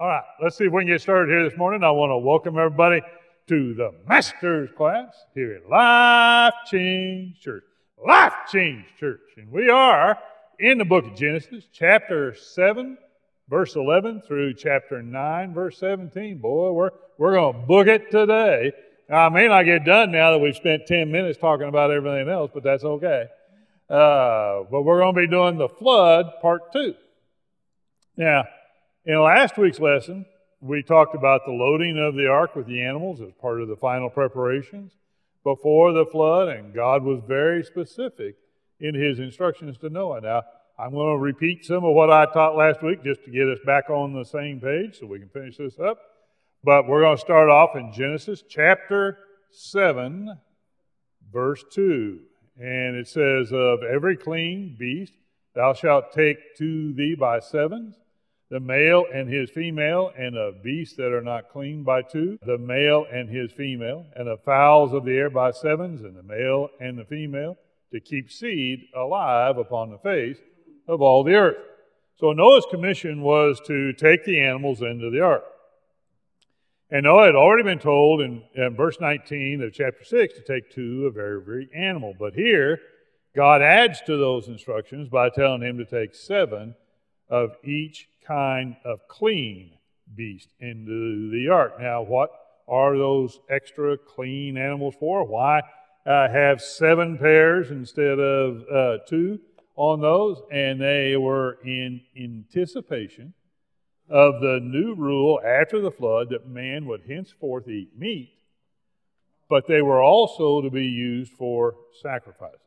All right, let's see if we can get started here this morning. I want to welcome everybody to the Master's class here at Life Change Church. Life Change Church. And we are in the book of Genesis, chapter 7, verse 11 through chapter 9, verse 17. Boy, we're, we're going to book it today. I may not get done now that we've spent 10 minutes talking about everything else, but that's okay. Uh, but we're going to be doing the flood part two. Now, in last week's lesson, we talked about the loading of the ark with the animals as part of the final preparations before the flood, and God was very specific in his instructions to Noah. Now, I'm going to repeat some of what I taught last week just to get us back on the same page so we can finish this up. But we're going to start off in Genesis chapter 7, verse 2. And it says, Of every clean beast thou shalt take to thee by sevens the male and his female, and of beasts that are not clean by two, the male and his female, and of fowls of the air by sevens, and the male and the female, to keep seed alive upon the face of all the earth. So Noah's commission was to take the animals into the ark. And Noah had already been told in, in verse 19 of chapter 6 to take two of every animal. But here, God adds to those instructions by telling him to take seven of each kind of clean beast into the ark. Now, what are those extra clean animals for? Why uh, have seven pairs instead of uh, two on those? And they were in anticipation of the new rule after the flood that man would henceforth eat meat, but they were also to be used for sacrifices.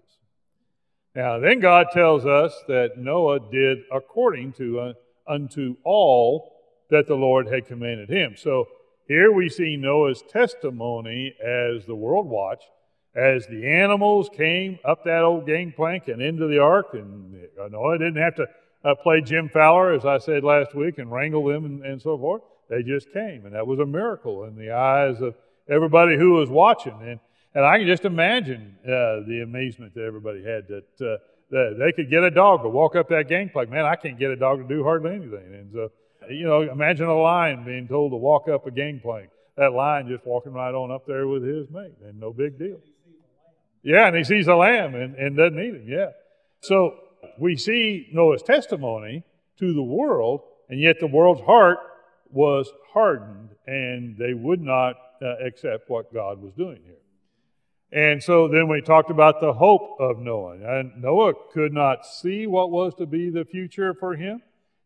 Now, then God tells us that Noah did according to uh, unto all that the Lord had commanded him. So here we see Noah's testimony as the world watched, as the animals came up that old gangplank and into the ark, and Noah didn't have to uh, play Jim Fowler, as I said last week, and wrangle them and, and so forth. They just came, and that was a miracle in the eyes of everybody who was watching. And, and I can just imagine uh, the amazement that everybody had that uh, they could get a dog to walk up that gangplank. Man, I can't get a dog to do hardly anything. And so, you know, imagine a lion being told to walk up a gangplank. That lion just walking right on up there with his mate, and no big deal. Yeah, and he sees a lamb and, and doesn't eat him. Yeah. So we see Noah's testimony to the world, and yet the world's heart was hardened, and they would not uh, accept what God was doing here. And so then we talked about the hope of Noah. And Noah could not see what was to be the future for him.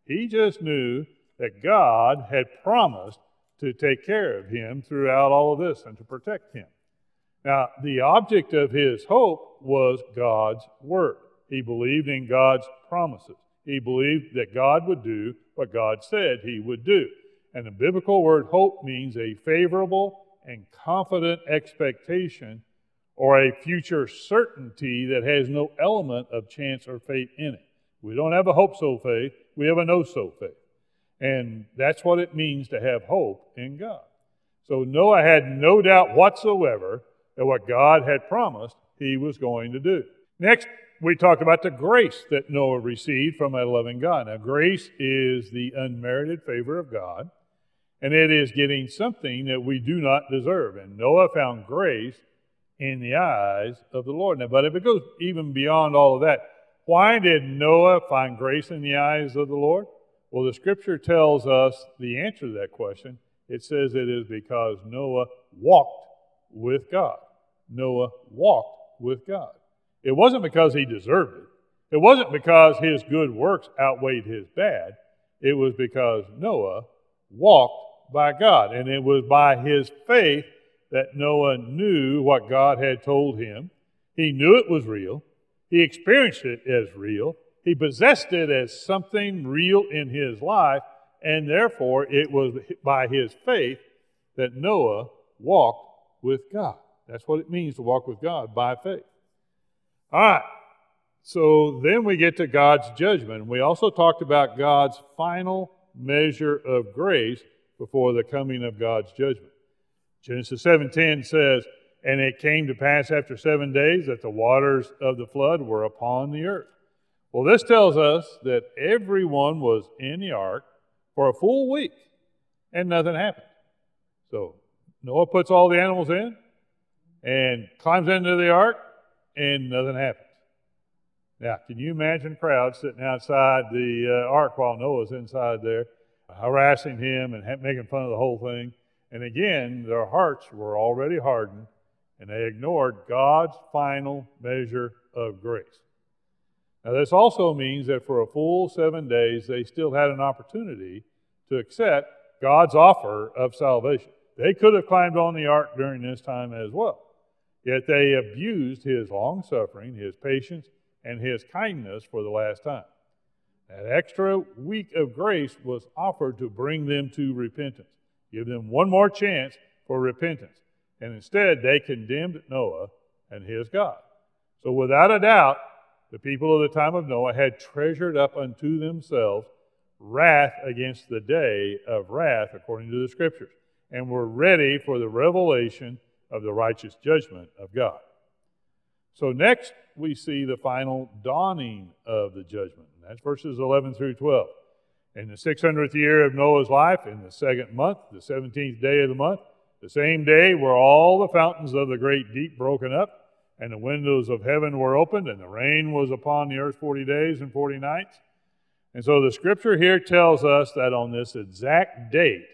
He just knew that God had promised to take care of him throughout all of this and to protect him. Now, the object of his hope was God's word. He believed in God's promises. He believed that God would do what God said he would do. And the biblical word hope means a favorable and confident expectation or a future certainty that has no element of chance or fate in it. We don't have a hope so faith, we have a know so faith. And that's what it means to have hope in God. So Noah had no doubt whatsoever that what God had promised he was going to do. Next, we talked about the grace that Noah received from a loving God. Now, grace is the unmerited favor of God, and it is getting something that we do not deserve. And Noah found grace in the eyes of the Lord. Now, but if it goes even beyond all of that, why did Noah find grace in the eyes of the Lord? Well, the scripture tells us the answer to that question. It says it is because Noah walked with God. Noah walked with God. It wasn't because he deserved it. It wasn't because his good works outweighed his bad. It was because Noah walked by God. And it was by his faith that Noah knew what God had told him. He knew it was real. He experienced it as real. He possessed it as something real in his life, and therefore it was by his faith that Noah walked with God. That's what it means to walk with God by faith. All right. So then we get to God's judgment. We also talked about God's final measure of grace before the coming of God's judgment. Genesis 7:10 says, "And it came to pass after 7 days that the waters of the flood were upon the earth." Well, this tells us that everyone was in the ark for a full week. and nothing happened. So Noah puts all the animals in and climbs into the ark, and nothing happens. Now, can you imagine crowds sitting outside the uh, ark while Noah's inside there, harassing him and ha- making fun of the whole thing? And again, their hearts were already hardened, and they ignored God's final measure of grace. Now, this also means that for a full seven days, they still had an opportunity to accept God's offer of salvation. They could have climbed on the ark during this time as well. Yet they abused his long suffering, his patience, and his kindness for the last time. That extra week of grace was offered to bring them to repentance, give them one more chance for repentance. And instead, they condemned Noah and his God. So, without a doubt, the people of the time of Noah had treasured up unto themselves wrath against the day of wrath, according to the Scriptures, and were ready for the revelation of the righteous judgment of God. So, next we see the final dawning of the judgment. That's verses 11 through 12. In the 600th year of Noah's life, in the second month, the 17th day of the month, the same day were all the fountains of the great deep broken up and the windows of heaven were opened, and the rain was upon the earth 40 days and 40 nights. And so the scripture here tells us that on this exact date,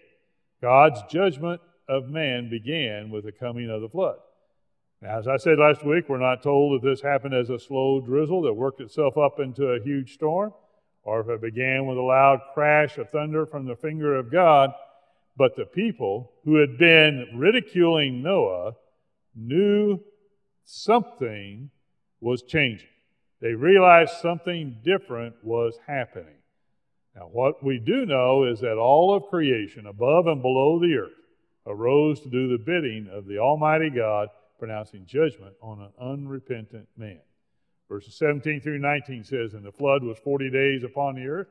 God's judgment of man began with the coming of the flood. Now, as I said last week, we're not told that this happened as a slow drizzle that worked itself up into a huge storm, or if it began with a loud crash of thunder from the finger of God. But the people who had been ridiculing Noah knew something was changing. They realized something different was happening. Now, what we do know is that all of creation, above and below the earth, arose to do the bidding of the Almighty God, pronouncing judgment on an unrepentant man. Verses 17 through 19 says, And the flood was 40 days upon the earth,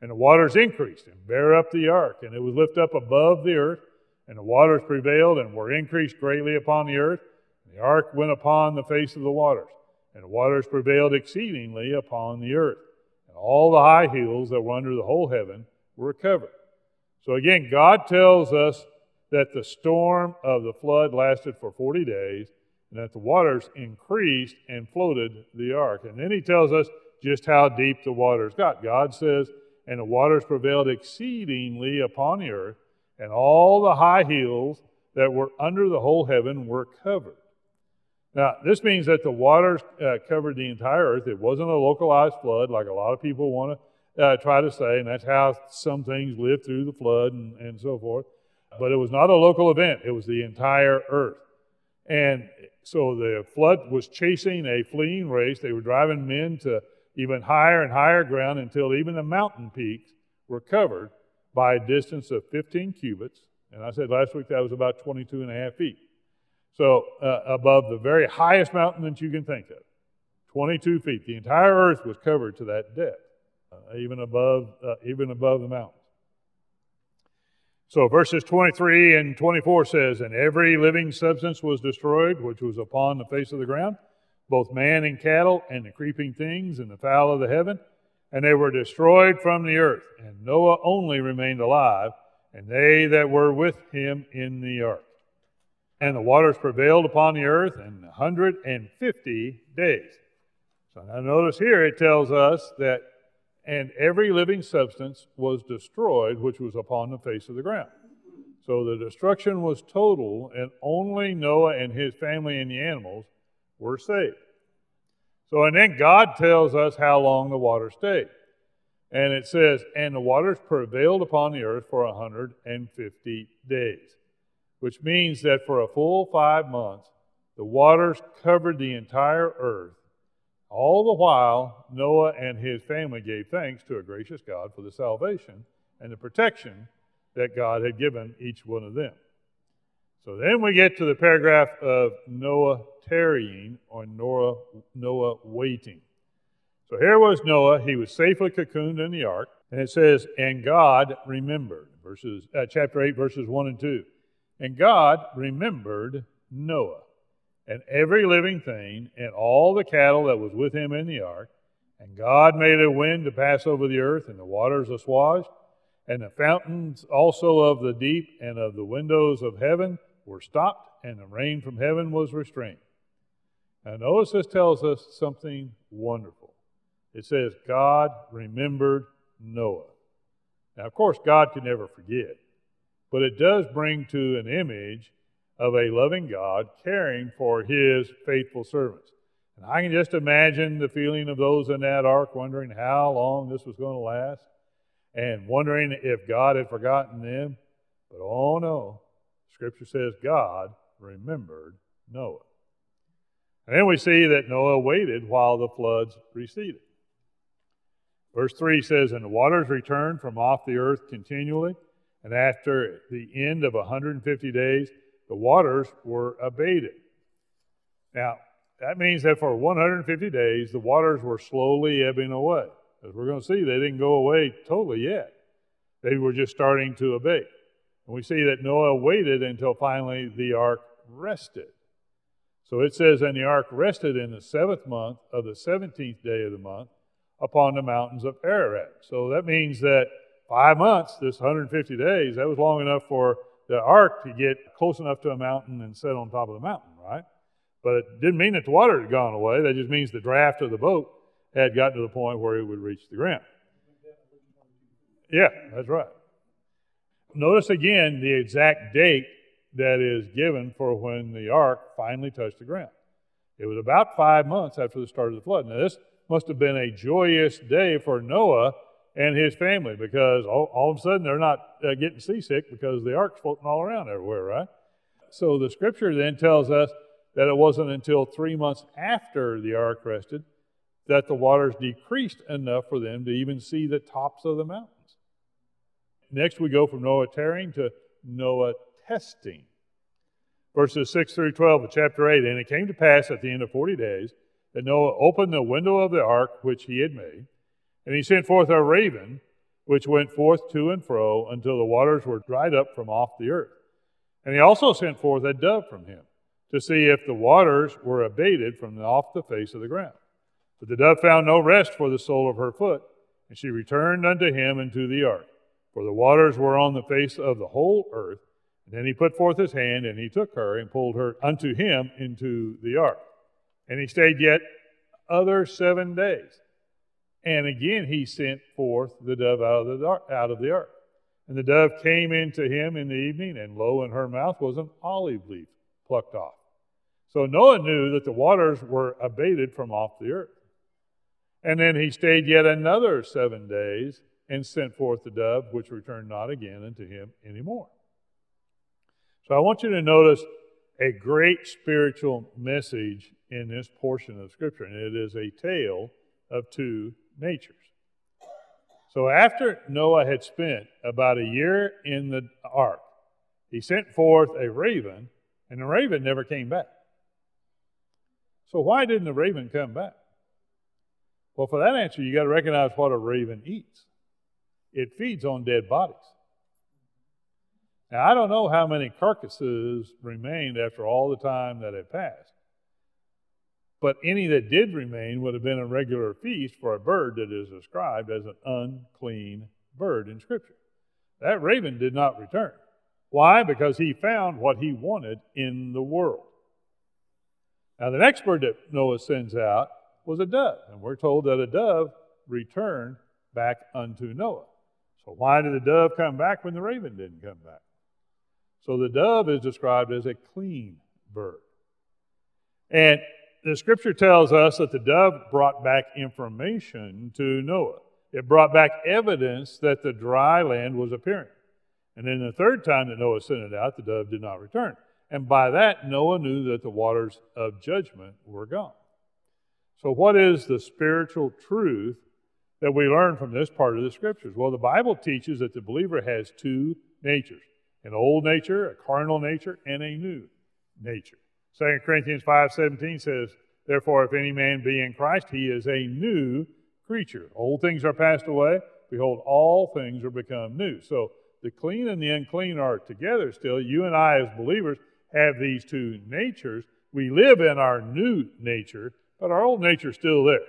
and the waters increased and bare up the ark, and it was lifted up above the earth, and the waters prevailed and were increased greatly upon the earth. And The ark went upon the face of the waters, and the waters prevailed exceedingly upon the earth. And all the high hills that were under the whole heaven were covered. So again, God tells us that the storm of the flood lasted for 40 days, and that the waters increased and floated the ark. And then he tells us just how deep the waters got. God says, And the waters prevailed exceedingly upon the earth, and all the high hills that were under the whole heaven were covered. Now, this means that the waters uh, covered the entire earth. It wasn't a localized flood like a lot of people want to uh, try to say, and that's how some things lived through the flood and, and so forth. But it was not a local event, it was the entire earth. And so the flood was chasing a fleeing race. They were driving men to even higher and higher ground until even the mountain peaks were covered by a distance of 15 cubits. And I said last week that was about 22 and a half feet. So, uh, above the very highest mountain that you can think of, 22 feet. The entire earth was covered to that depth, uh, even above, uh, even above the mountains. So, verses 23 and 24 says, And every living substance was destroyed, which was upon the face of the ground, both man and cattle, and the creeping things, and the fowl of the heaven, and they were destroyed from the earth. And Noah only remained alive, and they that were with him in the ark and the waters prevailed upon the earth in 150 days. So now notice here it tells us that, and every living substance was destroyed which was upon the face of the ground. So the destruction was total, and only Noah and his family and the animals were saved. So, and then God tells us how long the water stayed. And it says, and the waters prevailed upon the earth for 150 days which means that for a full five months, the waters covered the entire earth. All the while, Noah and his family gave thanks to a gracious God for the salvation and the protection that God had given each one of them. So then we get to the paragraph of Noah tarrying or Noah, Noah waiting. So here was Noah. He was safely cocooned in the ark. And it says, and God remembered. Verses, uh, chapter 8, verses 1 and 2. And God remembered Noah and every living thing and all the cattle that was with him in the ark. And God made a wind to pass over the earth, and the waters assuaged. And the fountains also of the deep and of the windows of heaven were stopped, and the rain from heaven was restrained. Now, notice this tells us something wonderful. It says, God remembered Noah. Now, of course, God can never forget, but it does bring to an image of a loving God caring for his faithful servants. And I can just imagine the feeling of those in that ark wondering how long this was going to last and wondering if God had forgotten them. But oh no, Scripture says God remembered Noah. And then we see that Noah waited while the floods receded. Verse 3 says, And the waters returned from off the earth continually, and after the end of 150 days, the waters were abated. Now, that means that for 150 days, the waters were slowly ebbing away. As we're going to see, they didn't go away totally yet. They were just starting to abate. And we see that Noah waited until finally the ark rested. So it says, And the ark rested in the seventh month of the seventeenth day of the month upon the mountains of Ararat. So that means that five months, this 150 days, that was long enough for the ark to get close enough to a mountain and sit on top of the mountain, right? But it didn't mean that the water had gone away. That just means the draft of the boat had gotten to the point where it would reach the ground. Yeah, that's right. Notice again the exact date that is given for when the ark finally touched the ground. It was about five months after the start of the flood. Now, this must have been a joyous day for Noah and his family because all, all of a sudden they're not uh, getting seasick because the ark's floating all around everywhere, right? So the scripture then tells us that it wasn't until three months after the ark rested that the waters decreased enough for them to even see the tops of the mountains. Next, we go from Noah tarrying to Noah testing. Verses 6 through 12 of chapter 8 And it came to pass at the end of 40 days that Noah opened the window of the ark which he had made, and he sent forth a raven, which went forth to and fro until the waters were dried up from off the earth. And he also sent forth a dove from him to see if the waters were abated from off the face of the ground. But the dove found no rest for the sole of her foot, and she returned unto him into the ark, for the waters were on the face of the whole earth. And then he put forth his hand, and he took her and pulled her unto him into the ark. And he stayed yet other seven days. And again he sent forth the dove out of the, out of the ark. And the dove came into him in the evening, and lo, in her mouth was an olive leaf plucked off. So Noah knew that the waters were abated from off the earth. And then he stayed yet another seven days and sent forth the dove, which returned not again unto him anymore. So I want you to notice a great spiritual message in this portion of Scripture, and it is a tale of two natures. So after Noah had spent about a year in the ark, he sent forth a raven, and the raven never came back. So why didn't the raven come back? Well, for that answer, you got to recognize what a raven eats. It feeds on dead bodies. Now, I don't know how many carcasses remained after all the time that had passed, but any that did remain would have been a regular feast for a bird that is described as an unclean bird in Scripture. That raven did not return. Why? Because he found what he wanted in the world. Now, the next bird that Noah sends out was a dove. And we're told that a dove returned back unto Noah. So, why did the dove come back when the raven didn't come back? So, the dove is described as a clean bird. And the scripture tells us that the dove brought back information to Noah. It brought back evidence that the dry land was appearing. And then the third time that Noah sent it out, the dove did not return. And by that, Noah knew that the waters of judgment were gone. So, what is the spiritual truth that we learn from this part of the scriptures? Well, the Bible teaches that the believer has two natures an old nature, a carnal nature, and a new nature. 2 Corinthians 5:17 says, Therefore, if any man be in Christ, he is a new creature. Old things are passed away. Behold, all things are become new. So the clean and the unclean are together still. You and I, as believers, have these two natures. We live in our new nature, but our old nature is still there.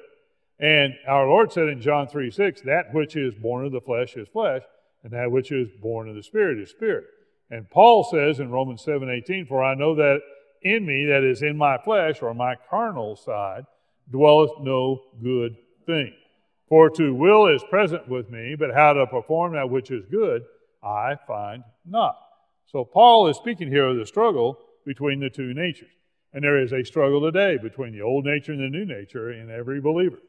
And our Lord said in John 3 6, that which is born of the flesh is flesh, and that which is born of the Spirit is spirit. And Paul says in Romans 7:18, "For I know that in me, that is in my flesh or my carnal side, dwelleth no good thing. For to will is present with me, but how to perform that which is good, I find not." So Paul is speaking here of the struggle between the two natures. And there is a struggle today between the old nature and the new nature in every believer.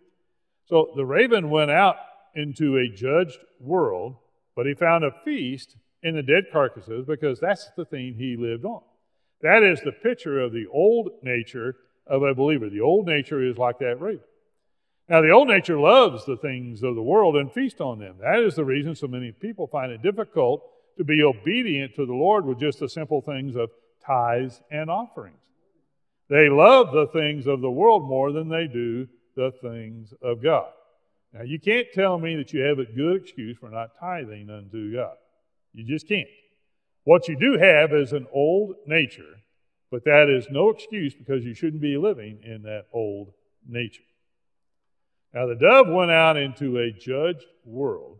So the raven went out into a judged world, but he found a feast in the dead carcasses because that's the thing he lived on. That is the picture of the old nature of a believer. The old nature is like that raven. Now, the old nature loves the things of the world and feast on them. That is the reason so many people find it difficult to be obedient to the Lord with just the simple things of tithes and offerings. They love the things of the world more than they do the things of God. Now, you can't tell me that you have a good excuse for not tithing unto God. You just can't. What you do have is an old nature, but that is no excuse because you shouldn't be living in that old nature. Now, the dove went out into a judged world,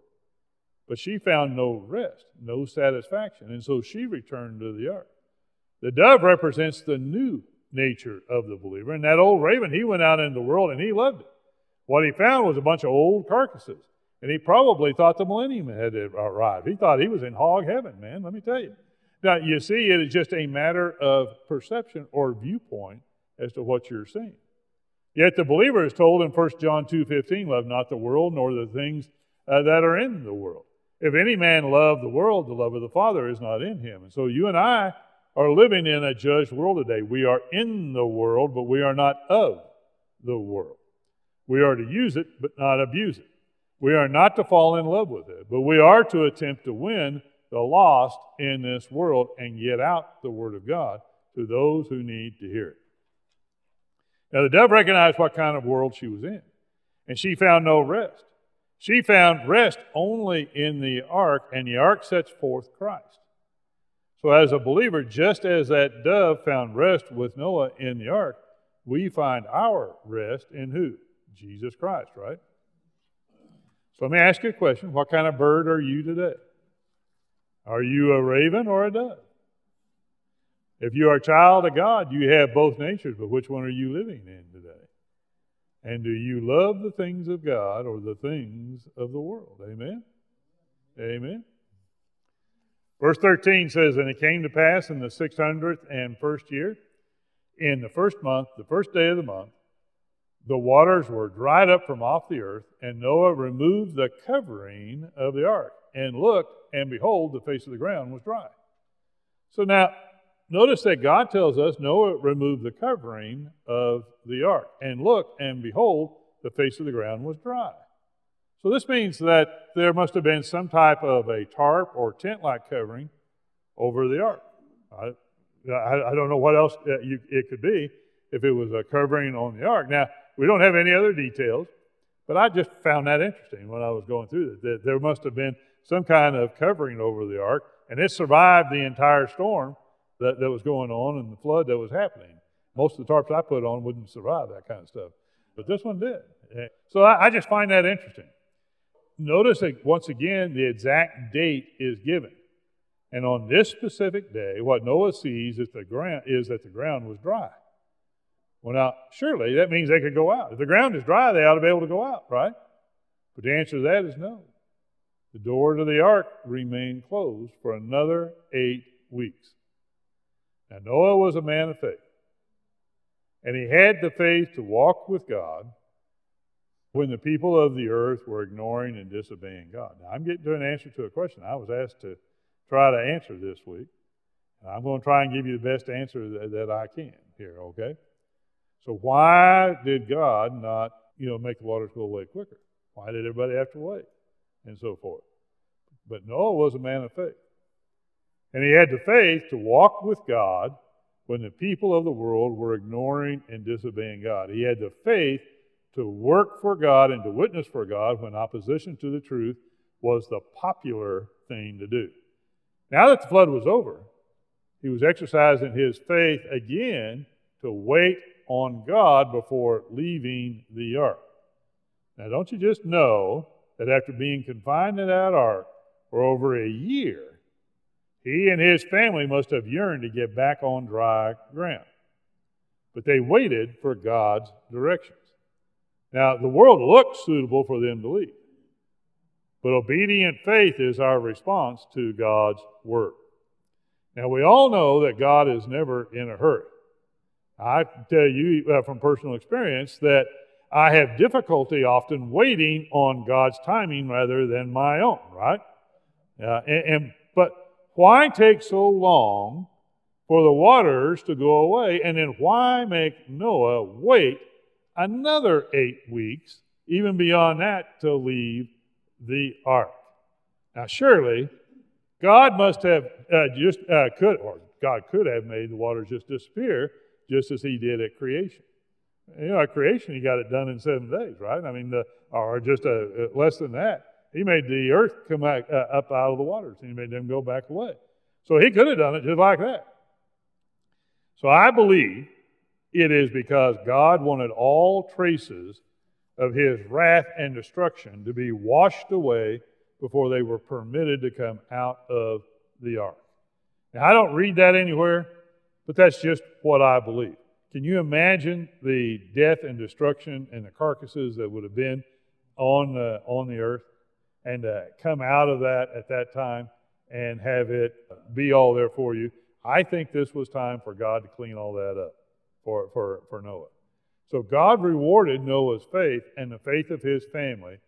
but she found no rest, no satisfaction, and so she returned to the ark. The dove represents the new nature of the believer. And that old raven, he went out into the world and he loved it. What he found was a bunch of old carcasses. And he probably thought the millennium had arrived. He thought he was in hog heaven, man, let me tell you. Now, you see, it is just a matter of perception or viewpoint as to what you're seeing. Yet the believer is told in 1 John 2.15, love not the world nor the things uh, that are in the world. If any man love the world, the love of the Father is not in him. And so you and I are living in a judged world today. We are in the world, but we are not of the world. We are to use it, but not abuse it. We are not to fall in love with it, but we are to attempt to win the lost in this world and get out the Word of God to those who need to hear it. Now, the dove recognized what kind of world she was in, and she found no rest. She found rest only in the ark, and the ark sets forth Christ. So, as a believer, just as that dove found rest with Noah in the ark, we find our rest in who? Jesus Christ, right? So, let me ask you a question. What kind of bird are you today? Are you a raven or a dove? If you are a child of God, you have both natures, but which one are you living in today? And do you love the things of God or the things of the world? Amen? Amen. Verse 13 says, And it came to pass in the 600th and first year, in the first month, the first day of the month, the waters were dried up from off the earth, and Noah removed the covering of the ark, and looked, and behold, the face of the ground was dry. So now, notice that God tells us Noah removed the covering of the ark, and looked, and behold, the face of the ground was dry. So this means that there must have been some type of a tarp or tent like covering over the ark. I, I, I don't know what else uh, it could be if it was a covering on the ark. Now, we don't have any other details, but I just found that interesting when I was going through it, that there must have been some kind of covering over the ark, and it survived the entire storm that, that was going on and the flood that was happening. Most of the tarps I put on wouldn't survive that kind of stuff, but this one did. So I, I just find that interesting notice that once again, the exact date is given. And on this specific day, what Noah sees is, the ground, is that the ground was dry. Well, now, surely that means they could go out. If the ground is dry, they ought to be able to go out, right? But the answer to that is no. The door to the ark remained closed for another eight weeks. Now, Noah was a man of faith. And he had the faith to walk with God when the people of the earth were ignoring and disobeying God. Now, I'm getting to an answer to a question I was asked to try to answer this week. I'm going to try and give you the best answer that, that I can here, okay? So, why did God not, you know, make the waters go away quicker? Why did everybody have to wait? And so forth. But Noah was a man of faith. And he had the faith to walk with God when the people of the world were ignoring and disobeying God. He had the faith to work for God and to witness for God when opposition to the truth was the popular thing to do. Now that the flood was over, he was exercising his faith again to wait on God before leaving the ark. Now, don't you just know that after being confined in that ark for over a year, he and his family must have yearned to get back on dry ground. But they waited for God's directions. Now, the world looked suitable for them to leave. But obedient faith is our response to God's word. Now, we all know that God is never in a hurry. I tell you uh, from personal experience that I have difficulty often waiting on God's timing rather than my own, right? Uh, and, and, but why take so long for the waters to go away? And then why make Noah wait another eight weeks, even beyond that, to leave the ark? Now, surely God must have uh, just uh, could, or God could have made the waters just disappear, just as He did at creation. You know, at creation, He got it done in seven days, right? I mean, the, or just a, a less than that. He made the earth come out, uh, up out of the waters, and He made them go back away. So He could have done it just like that. So I believe it is because God wanted all traces of His wrath and destruction to be washed away before they were permitted to come out of the ark. Now, I don't read that anywhere, but that's just what I believe. Can you imagine the death and destruction and the carcasses that would have been on, uh, on the earth? and uh, come out of that at that time and have it be all there for you. I think this was time for God to clean all that up for, for, for Noah. So God rewarded Noah's faith and the faith of his family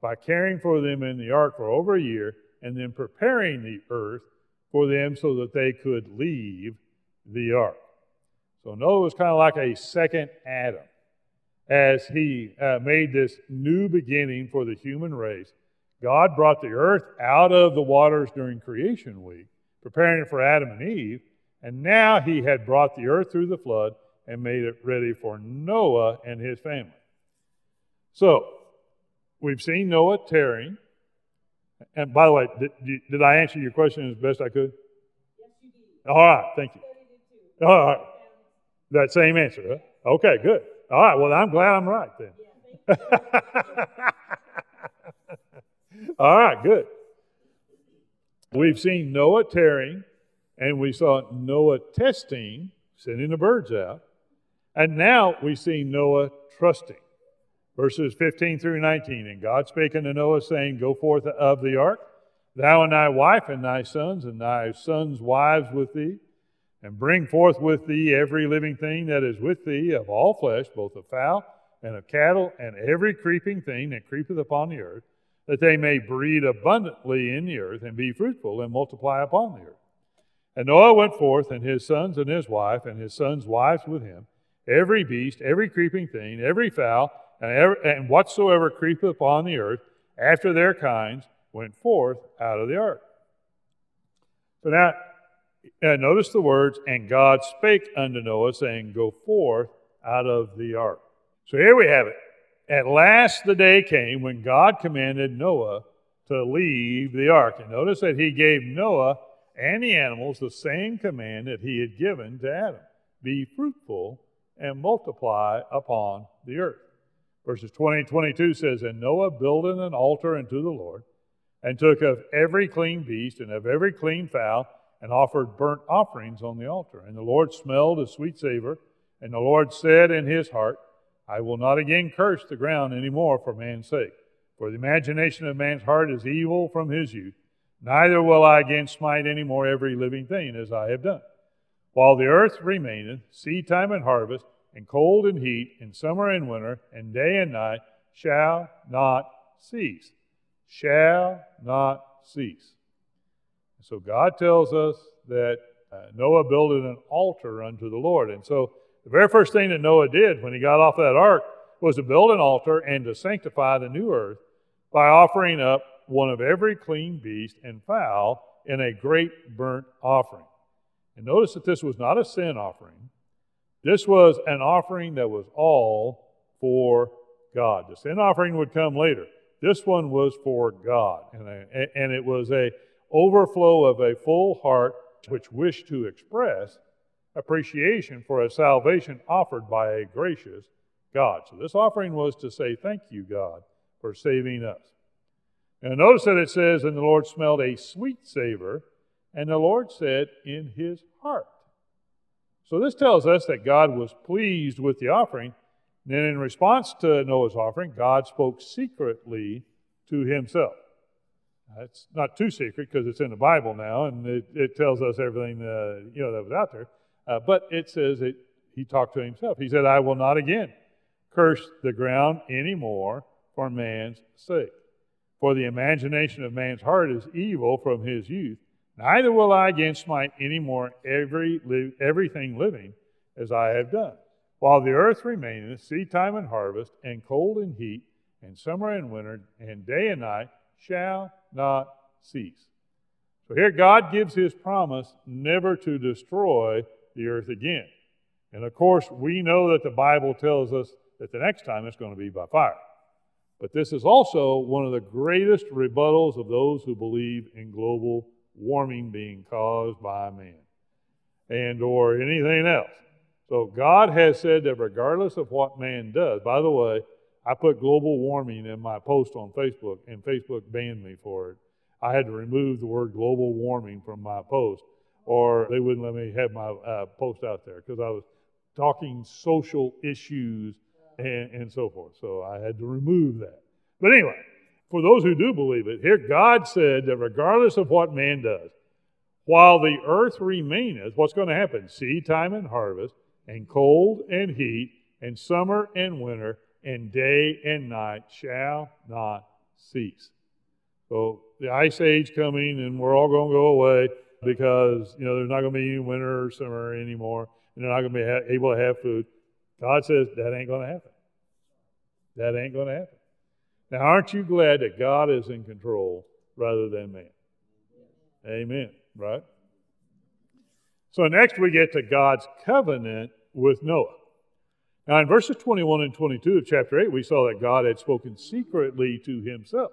by caring for them in the ark for over a year and then preparing the earth for them so that they could leave the ark. So Noah was kind of like a second Adam as he uh, made this new beginning for the human race God brought the earth out of the waters during creation week, preparing it for Adam and Eve, and now he had brought the earth through the flood and made it ready for Noah and his family. So, we've seen Noah tearing. And by the way, did, did I answer your question as best I could? Yes, you did. All right, thank you. All right. That same answer, huh? Okay, good. All right, well, I'm glad I'm right then. All right, good. We've seen Noah tearing, and we saw Noah testing, sending the birds out. And now we see Noah trusting. Verses 15 through 19. And God spake unto Noah, saying, Go forth of the ark, thou and thy wife and thy sons, and thy sons' wives with thee, and bring forth with thee every living thing that is with thee of all flesh, both of fowl and of cattle, and every creeping thing that creepeth upon the earth that they may breed abundantly in the earth and be fruitful and multiply upon the earth. And Noah went forth, and his sons and his wife, and his sons' wives with him, every beast, every creeping thing, every fowl, and, every, and whatsoever creepeth upon the earth, after their kinds, went forth out of the ark. So now, notice the words, and God spake unto Noah, saying, Go forth out of the ark. So here we have it. At last the day came when God commanded Noah to leave the ark. And notice that he gave Noah and the animals the same command that he had given to Adam be fruitful and multiply upon the earth. Verses 20 and 22 says, And Noah builded an altar unto the Lord, and took of every clean beast and of every clean fowl, and offered burnt offerings on the altar. And the Lord smelled a sweet savor, and the Lord said in his heart, I will not again curse the ground any more for man's sake. For the imagination of man's heart is evil from his youth. Neither will I again smite any more every living thing as I have done. While the earth remaineth, seed time and harvest, and cold and heat, and summer and winter, and day and night shall not cease. Shall not cease. So God tells us that uh, Noah built an altar unto the Lord. And so the very first thing that Noah did when he got off that ark was to build an altar and to sanctify the new earth by offering up one of every clean beast and fowl in a great burnt offering. And notice that this was not a sin offering. This was an offering that was all for God. The sin offering would come later. This one was for God. And, a, and it was a overflow of a full heart which wished to express appreciation for a salvation offered by a gracious God. So this offering was to say, Thank you, God, for saving us. And notice that it says, And the Lord smelled a sweet savor, and the Lord said, In his heart. So this tells us that God was pleased with the offering. And Then, in response to Noah's offering, God spoke secretly to himself. It's not too secret because it's in the Bible now, and it, it tells us everything uh, you know that was out there. Uh, but it says that he talked to himself. He said, "I will not again curse the ground anymore for man's sake, for the imagination of man's heart is evil from his youth. Neither will I again smite any more every li- everything living as I have done. While the earth remaineth, seed time and harvest, and cold and heat, and summer and winter, and day and night shall not cease. So here God gives his promise never to destroy the earth again. And of course, we know that the Bible tells us that the next time it's going to be by fire. But this is also one of the greatest rebuttals of those who believe in global warming being caused by man and or anything else. So God has said that regardless of what man does, by the way, I put global warming in my post on Facebook, and Facebook banned me for it. I had to remove the word global warming from my post, or they wouldn't let me have my uh, post out there because I was talking social issues and, and so forth. So I had to remove that. But anyway, for those who do believe it, here God said that regardless of what man does, while the earth remaineth, what's going to happen? Seed time and harvest, and cold and heat, and summer and winter, and day and night shall not cease. So the ice age coming, and we're all going to go away because you know there's not going to be any winter or summer anymore, and they're not going to be ha- able to have food. God says that ain't going to happen. That ain't going to happen. Now, aren't you glad that God is in control rather than man? Amen. Right? So next we get to God's covenant with Noah. Now, in verses 21 and 22 of chapter 8, we saw that God had spoken secretly to himself.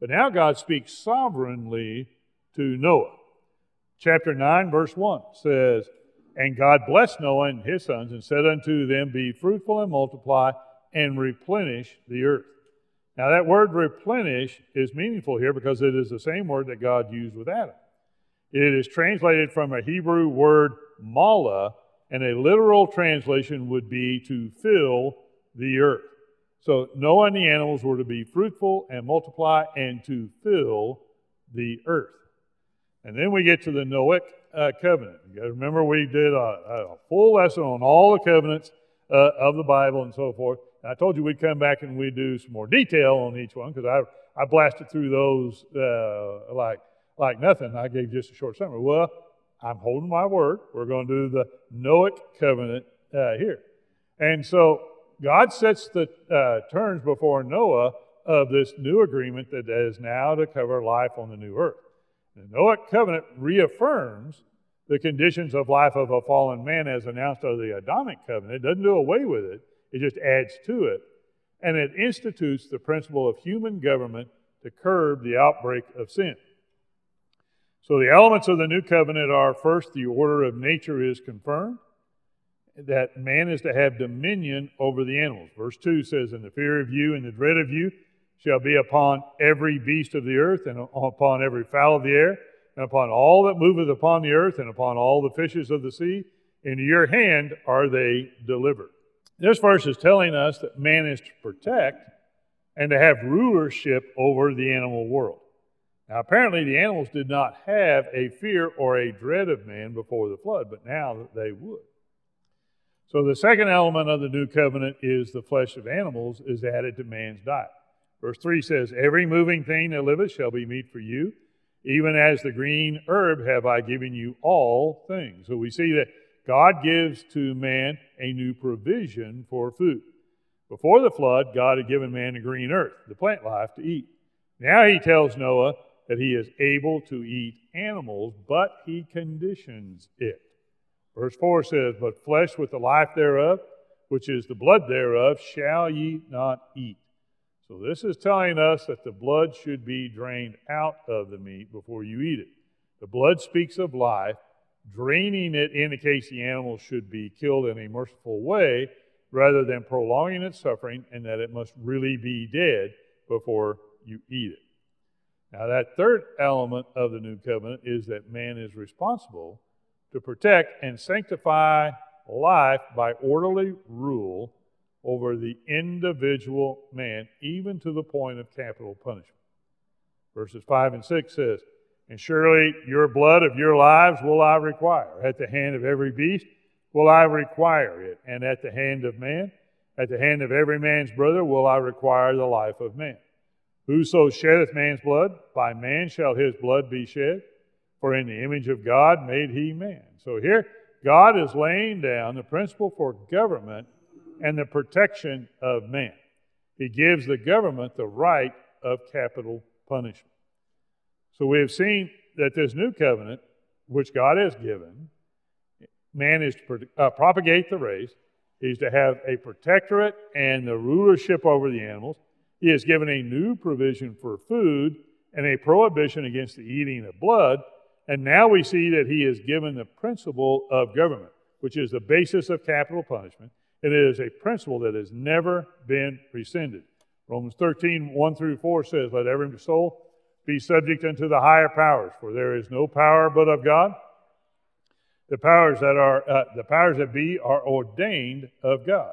But now God speaks sovereignly to Noah. Chapter 9, verse 1 says, And God blessed Noah and his sons and said unto them, Be fruitful and multiply and replenish the earth. Now, that word replenish is meaningful here because it is the same word that God used with Adam. It is translated from a Hebrew word mala, and a literal translation would be to fill the earth. So Noah and the animals were to be fruitful and multiply and to fill the earth. And then we get to the Noahic uh, covenant. You remember we did a, a, full lesson on all the covenants uh, of the Bible and so forth. And I told you we'd come back and we'd do some more detail on each one because I, I blasted through those uh, like, like nothing. I gave just a short summary. Well, I'm holding my word. We're going to do the Noahic covenant uh, here. And so God sets the uh, terms before Noah of this new agreement that is now to cover life on the new earth. The Noahic covenant reaffirms the conditions of life of a fallen man as announced of the Adamic covenant. It doesn't do away with it, it just adds to it. And it institutes the principle of human government to curb the outbreak of sin. So the elements of the new covenant are first, the order of nature is confirmed, that man is to have dominion over the animals. Verse 2 says, And the fear of you and the dread of you shall be upon every beast of the earth, and upon every fowl of the air, and upon all that moveth upon the earth, and upon all the fishes of the sea. Into your hand are they delivered. This verse is telling us that man is to protect and to have rulership over the animal world. Now, apparently, the animals did not have a fear or a dread of man before the flood, but now they would. So, the second element of the new covenant is the flesh of animals is added to man's diet. Verse 3 says, Every moving thing that liveth shall be meat for you, even as the green herb have I given you all things. So, we see that God gives to man a new provision for food. Before the flood, God had given man the green earth, the plant life, to eat. Now he tells Noah that he is able to eat animals, but he conditions it. Verse 4 says, But flesh with the life thereof, which is the blood thereof, shall ye not eat. So this is telling us that the blood should be drained out of the meat before you eat it. The blood speaks of life. Draining it indicates the animal should be killed in a merciful way rather than prolonging its suffering and that it must really be dead before you eat it. Now, that third element of the new covenant is that man is responsible to protect and sanctify life by orderly rule over the individual man, even to the point of capital punishment. Verses 5 and 6 says, And surely your blood of your lives will I require. At the hand of every beast will I require it. And at the hand of man, at the hand of every man's brother will I require the life of man. Whoso sheddeth man's blood, by man shall his blood be shed. For in the image of God made he man. So here, God is laying down the principle for government and the protection of man. He gives the government the right of capital punishment. So we have seen that this new covenant, which God has given, man is to uh, propagate the race. He's to have a protectorate and the rulership over the animals. He has given a new provision for food and a prohibition against the eating of blood. And now we see that he has given the principle of government, which is the basis of capital punishment. And it is a principle that has never been rescinded. Romans 13, 1 through 4 says, Let every soul be subject unto the higher powers, for there is no power but of God. The powers that are uh, the powers that be are ordained of God.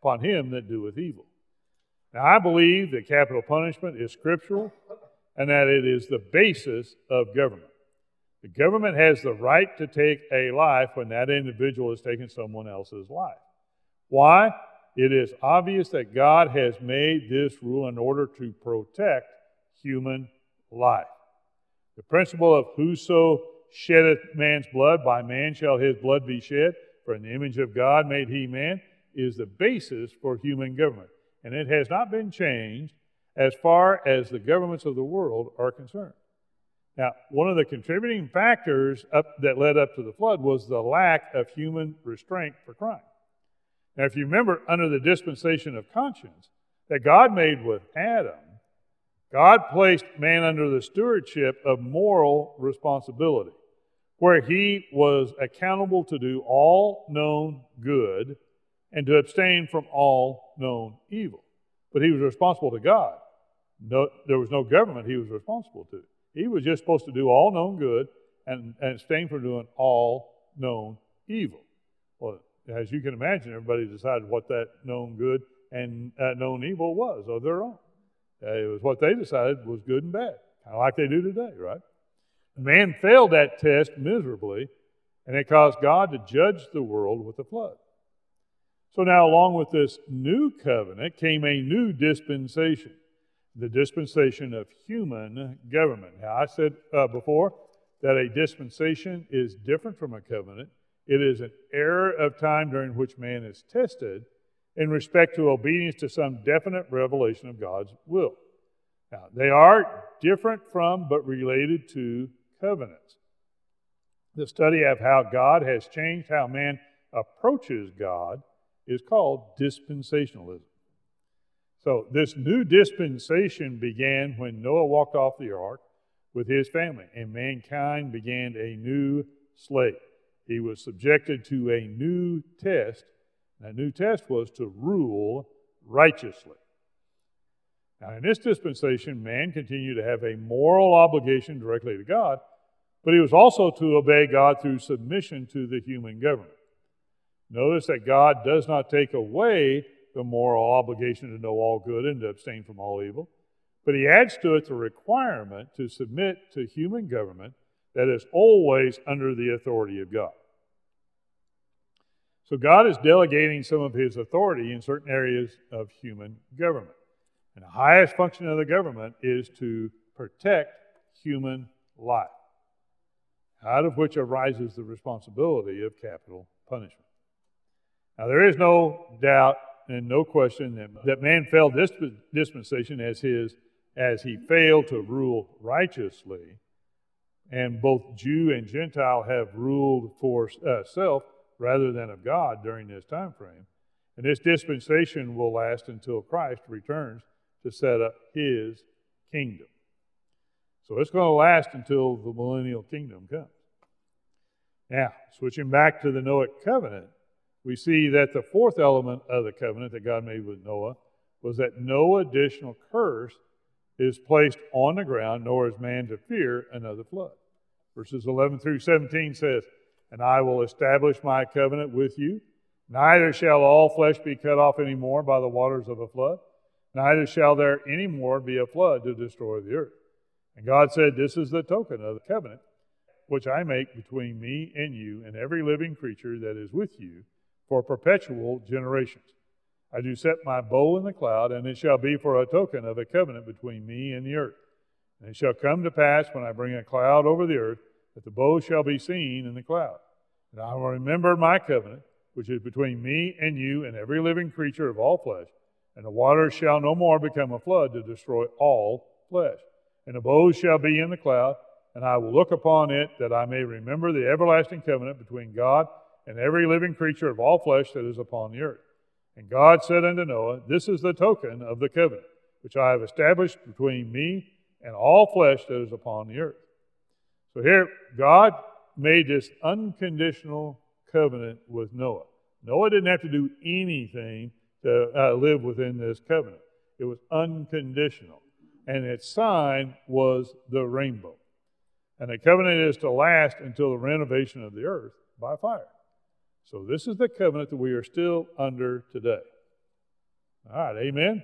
upon him that doeth evil. Now, I believe that capital punishment is scriptural and that it is the basis of government. The government has the right to take a life when that individual has taken someone else's life. Why? It is obvious that God has made this rule in order to protect human life. The principle of whoso sheddeth man's blood, by man shall his blood be shed, for in the image of God made he man, is the basis for human government. And it has not been changed as far as the governments of the world are concerned. Now, one of the contributing factors that led up to the flood was the lack of human restraint for crime. Now, if you remember, under the dispensation of conscience that God made with Adam, God placed man under the stewardship of moral responsibility, where he was accountable to do all known good and to abstain from all known evil. But he was responsible to God. No, there was no government he was responsible to. He was just supposed to do all known good and, and abstain from doing all known evil. Well, as you can imagine, everybody decided what that known good and known evil was of their own. Uh, it was what they decided was good and bad, kind of like they do today, right? Man failed that test miserably, and it caused God to judge the world with a flood. So now, along with this new covenant, came a new dispensation the dispensation of human government. Now, I said uh, before that a dispensation is different from a covenant. It is an era of time during which man is tested in respect to obedience to some definite revelation of God's will. Now, they are different from but related to covenants. The study of how God has changed how man approaches God is called dispensationalism. So, this new dispensation began when Noah walked off the ark with his family, and mankind began a new slate. He was subjected to a new test that new test was to rule righteously. Now, in this dispensation, man continued to have a moral obligation directly to God, but he was also to obey God through submission to the human government. Notice that God does not take away the moral obligation to know all good and to abstain from all evil, but he adds to it the requirement to submit to human government that is always under the authority of God. So God is delegating some of his authority in certain areas of human government. And the highest function of the government is to protect human life, out of which arises the responsibility of capital punishment. Now, there is no doubt and no question that, that man failed this dispensation as his as he failed to rule righteously, and both Jew and Gentile have ruled for uh, self rather than of God during this time frame. And this dispensation will last until Christ returns to set up his kingdom. So it's going to last until the millennial kingdom comes. Now, switching back to the Noahic covenant, we see that the fourth element of the covenant that God made with Noah was that no additional curse is placed on the ground, nor is man to fear another flood. Verses 11 through 17 says, And I will establish my covenant with you. Neither shall all flesh be cut off any more by the waters of a flood, neither shall there any more be a flood to destroy the earth. And God said, This is the token of the covenant which I make between me and you and every living creature that is with you for perpetual generations. I do set my bow in the cloud, and it shall be for a token of a covenant between me and the earth. And it shall come to pass when I bring a cloud over the earth that the bow shall be seen in the cloud. And I will remember my covenant, which is between me and you and every living creature of all flesh. And the waters shall no more become a flood to destroy all flesh. And the bow shall be in the cloud, and I will look upon it that I may remember the everlasting covenant between God and every living creature of all flesh that is upon the earth. And God said unto Noah, This is the token of the covenant which I have established between me and all flesh that is upon the earth. So here, God made this unconditional covenant with Noah. Noah didn't have to do anything to uh, live within this covenant, it was unconditional. And its sign was the rainbow. And the covenant is to last until the renovation of the earth by fire. So this is the covenant that we are still under today. All right, amen.